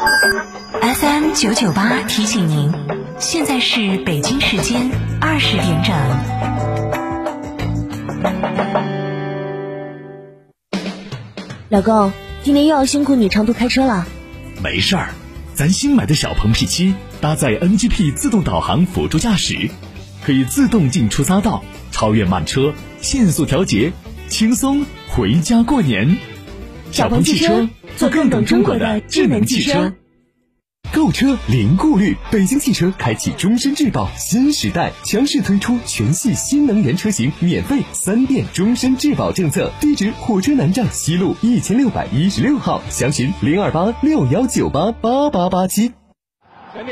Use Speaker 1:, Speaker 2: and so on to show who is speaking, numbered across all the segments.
Speaker 1: FM 九九八提醒您，现在是北京时间二十点
Speaker 2: 整。老公，今天又要辛苦你长途开车了。
Speaker 3: 没事儿，咱新买的小鹏 P7 搭载 NGP 自动导航辅助驾驶，可以自动进出匝道、超越慢车、限速调节，轻松回家过年。
Speaker 2: 小鹏汽车，做更懂中国的智能汽车。
Speaker 4: 购车零顾虑，北京汽车开启终身质保新时代，强势推出全系新能源车型免费三电终身质保政策。地址：火车南站西路一千六百一十六号，详询零二八六幺九八八八八七。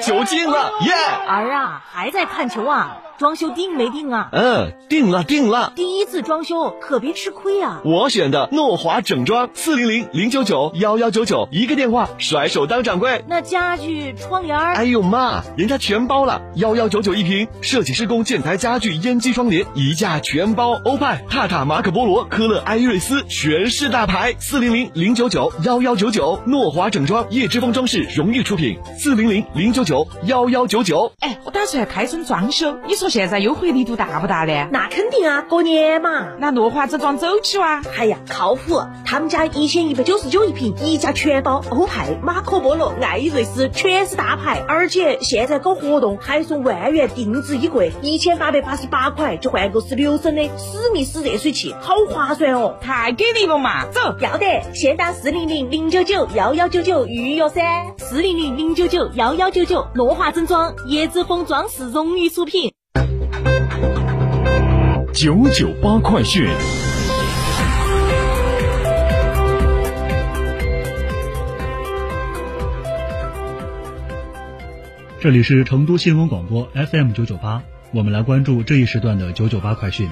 Speaker 5: 就进了，耶！
Speaker 6: 儿啊，还在看球啊？装修定没定啊？
Speaker 5: 嗯，定了定了。
Speaker 6: 第一次装修可别吃亏啊！
Speaker 5: 我选的诺华整装，四零零零九九幺幺九九，一个电话，甩手当掌柜。
Speaker 6: 那家具窗帘？
Speaker 5: 哎呦妈，人家全包了，幺幺九九一平，设计施工建材家具烟机窗帘一价全包，欧派、帕塔、马可波罗、科勒、艾瑞斯全是大牌，四零零零九九幺幺九九，诺华整装，叶之峰装饰荣誉出品，四零零零九九幺幺九九。
Speaker 7: 哎，我打算开春装修，你说。现在优惠力度大不大呢？
Speaker 6: 那肯定啊，过年嘛。
Speaker 7: 那诺华整装走起哇？
Speaker 6: 哎呀，靠谱！他们家一千一百九十九一瓶，一家全包，欧派、马可波罗、艾瑞斯全是大牌，而且现在搞活动还送万元定制衣柜，一千八百八十八块就换个十六升的史密斯热水器，好划算哦！
Speaker 7: 太给力了嘛！走，
Speaker 6: 要得，先打四零零零九九幺幺九九预约噻，四零零零九九幺幺九九，诺华整装，椰子风装饰荣誉出品。
Speaker 3: 九九八快讯，
Speaker 8: 这里是成都新闻广播 FM 九九八，我们来关注这一时段的九九八快讯。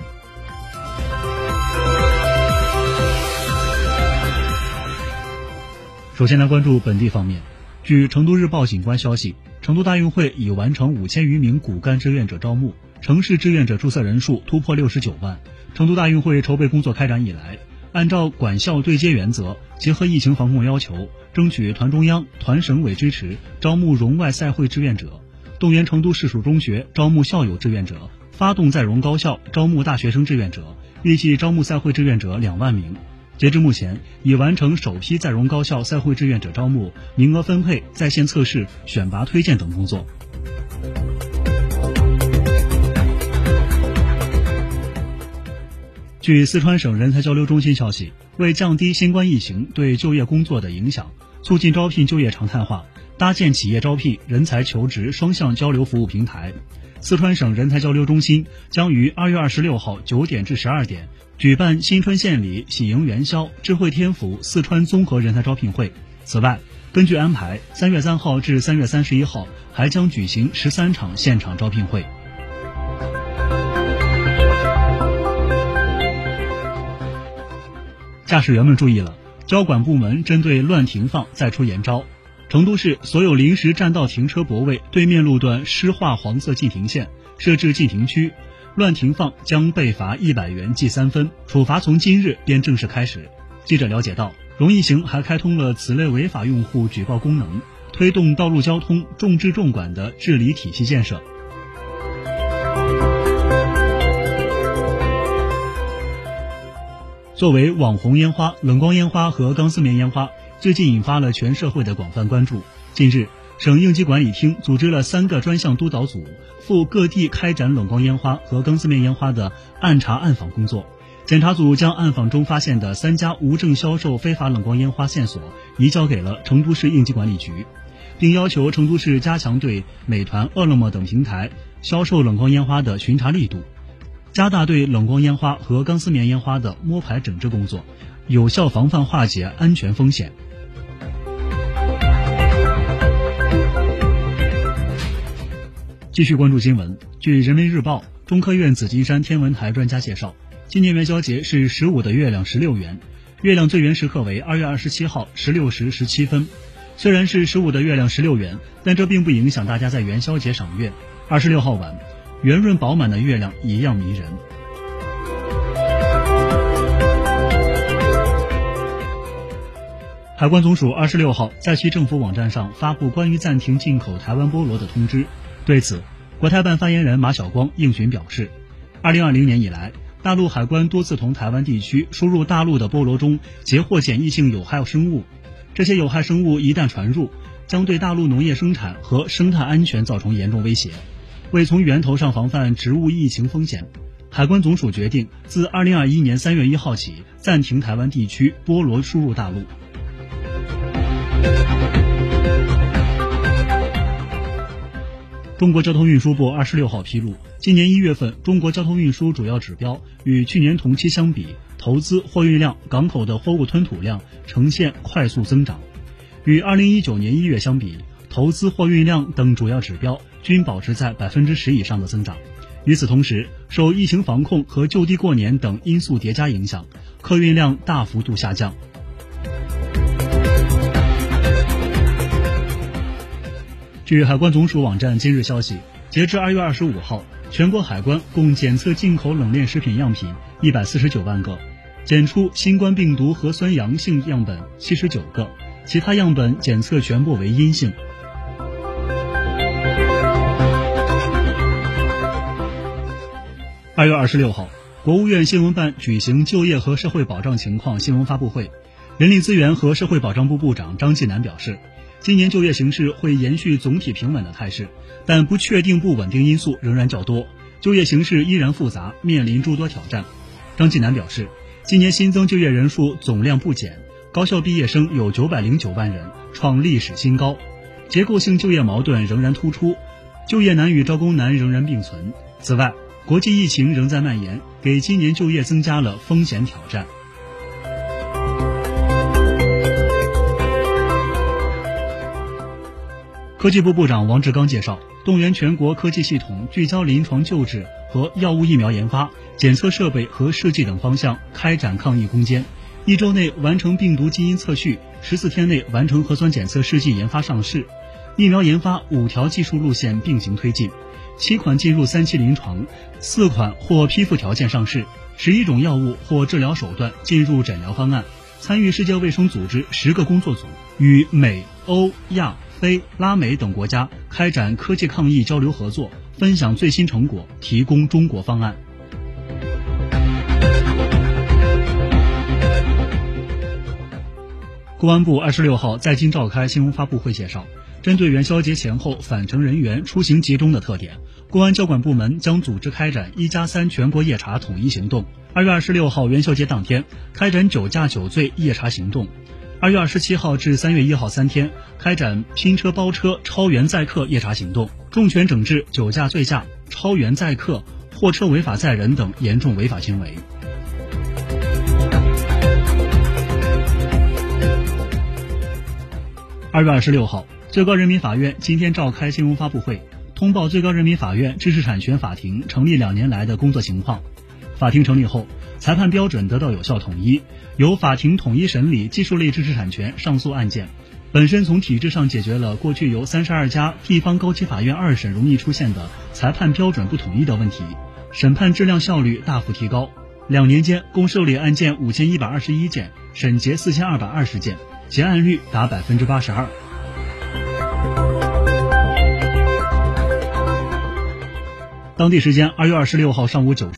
Speaker 8: 首先来关注本地方面，据成都日报警官消息，成都大运会已完成五千余名骨干志愿者招募。城市志愿者注册人数突破六十九万。成都大运会筹备工作开展以来，按照管校对接原则，结合疫情防控要求，争取团中央、团省委支持，招募融外赛会志愿者，动员成都市属中学招募校友志愿者，发动在融高校招募大学生志愿者，预计招募赛会志愿者两万名。截至目前，已完成首批在融高校赛会志愿者招募、名额分配、在线测试、选拔推荐等工作。据四川省人才交流中心消息，为降低新冠疫情对就业工作的影响，促进招聘就业常态化，搭建企业招聘、人才求职双向交流服务平台，四川省人才交流中心将于二月二十六号九点至十二点举办新春献礼、喜迎元宵、智慧天府四川综合人才招聘会。此外，根据安排，三月三号至三月三十一号还将举行十三场现场招聘会。驾驶员们注意了，交管部门针对乱停放再出严招。成都市所有临时占道停车泊位对面路段施画黄色禁停线，设置禁停区，乱停放将被罚一百元记三分，处罚从今日便正式开始。记者了解到，容易行还开通了此类违法用户举报功能，推动道路交通重治重管的治理体系建设。作为网红烟花，冷光烟花和钢丝棉烟花最近引发了全社会的广泛关注。近日，省应急管理厅组织了三个专项督导组，赴各地开展冷光烟花和钢丝棉烟花的暗查暗访工作。检查组将暗访中发现的三家无证销售非法冷光烟花线索移交给了成都市应急管理局，并要求成都市加强对美团、饿了么等平台销售冷光烟花的巡查力度。加大对冷光烟花和钢丝棉烟花的摸排整治工作，有效防范化解安全风险。继续关注新闻。据人民日报，中科院紫金山天文台专家介绍，今年元宵节是十五的月亮十六圆，月亮最圆时刻为二月二十七号十六时十七分。虽然是十五的月亮十六圆，但这并不影响大家在元宵节赏月。二十六号晚。圆润饱满的月亮一样迷人。海关总署二十六号在其政府网站上发布关于暂停进口台湾菠萝的通知。对此，国台办发言人马晓光应询表示，二零二零年以来，大陆海关多次同台湾地区输入大陆的菠萝中截获检疫性有害生物，这些有害生物一旦传入，将对大陆农业生产和生态安全造成严重威胁。为从源头上防范植物疫情风险，海关总署决定自二零二一年三月一号起暂停台湾地区菠萝输入大陆。中国交通运输部二十六号披露，今年一月份中国交通运输主要指标与去年同期相比，投资、货运量、港口的货物吞吐量呈现快速增长；与二零一九年一月相比，投资、货运量等主要指标均保持在百分之十以上的增长。与此同时，受疫情防控和就地过年等因素叠加影响，客运量大幅度下降。据海关总署网站今日消息，截至二月二十五号，全国海关共检测进口冷链食品样品一百四十九万个，检出新冠病毒核酸阳性样本七十九个，其他样本检测全部为阴性。二月二十六号，国务院新闻办举行就业和社会保障情况新闻发布会，人力资源和社会保障部部长张继南表示。今年就业形势会延续总体平稳的态势，但不确定不稳定因素仍然较多，就业形势依然复杂，面临诸多挑战。张继南表示，今年新增就业人数总量不减，高校毕业生有九百零九万人，创历史新高。结构性就业矛盾仍然突出，就业难与招工难仍然并存。此外，国际疫情仍在蔓延，给今年就业增加了风险挑战。科技部部长王志刚介绍，动员全国科技系统，聚焦临床救治和药物疫苗研发、检测设备和试剂等方向开展抗疫攻坚。一周内完成病毒基因测序，十四天内完成核酸检测试剂研发上市。疫苗研发五条技术路线并行推进，七款进入三期临床，四款或批复条件上市，十一种药物或治疗手段进入诊疗方案。参与世界卫生组织十个工作组，与美、欧、亚。非、拉美等国家开展科技抗疫交流合作，分享最新成果，提供中国方案。公安部二十六号在京召开新闻发布会介绍，针对元宵节前后返程人员出行集中的特点，公安交管部门将组织开展“一加三”全国夜查统一行动。二月二十六号元宵节当天，开展酒驾酒醉夜查行动。二月二十七号至三月一号三天，开展拼车包车、超员载客夜查行动，重拳整治酒驾、醉驾、超员载客、货车违法载人等严重违法行为。二月二十六号，最高人民法院今天召开新闻发布会，通报最高人民法院知识产权法庭成立两年来的工作情况。法庭成立后，裁判标准得到有效统一，由法庭统一审理技术类知识产权上诉案件，本身从体制上解决了过去由三十二家地方高级法院二审容易出现的裁判标准不统一的问题，审判质量效率大幅提高。两年间共受理案件五千一百二十一件，审结四千二百二十件，结案率达百分之八十二。当地时间二月二十六号上午九。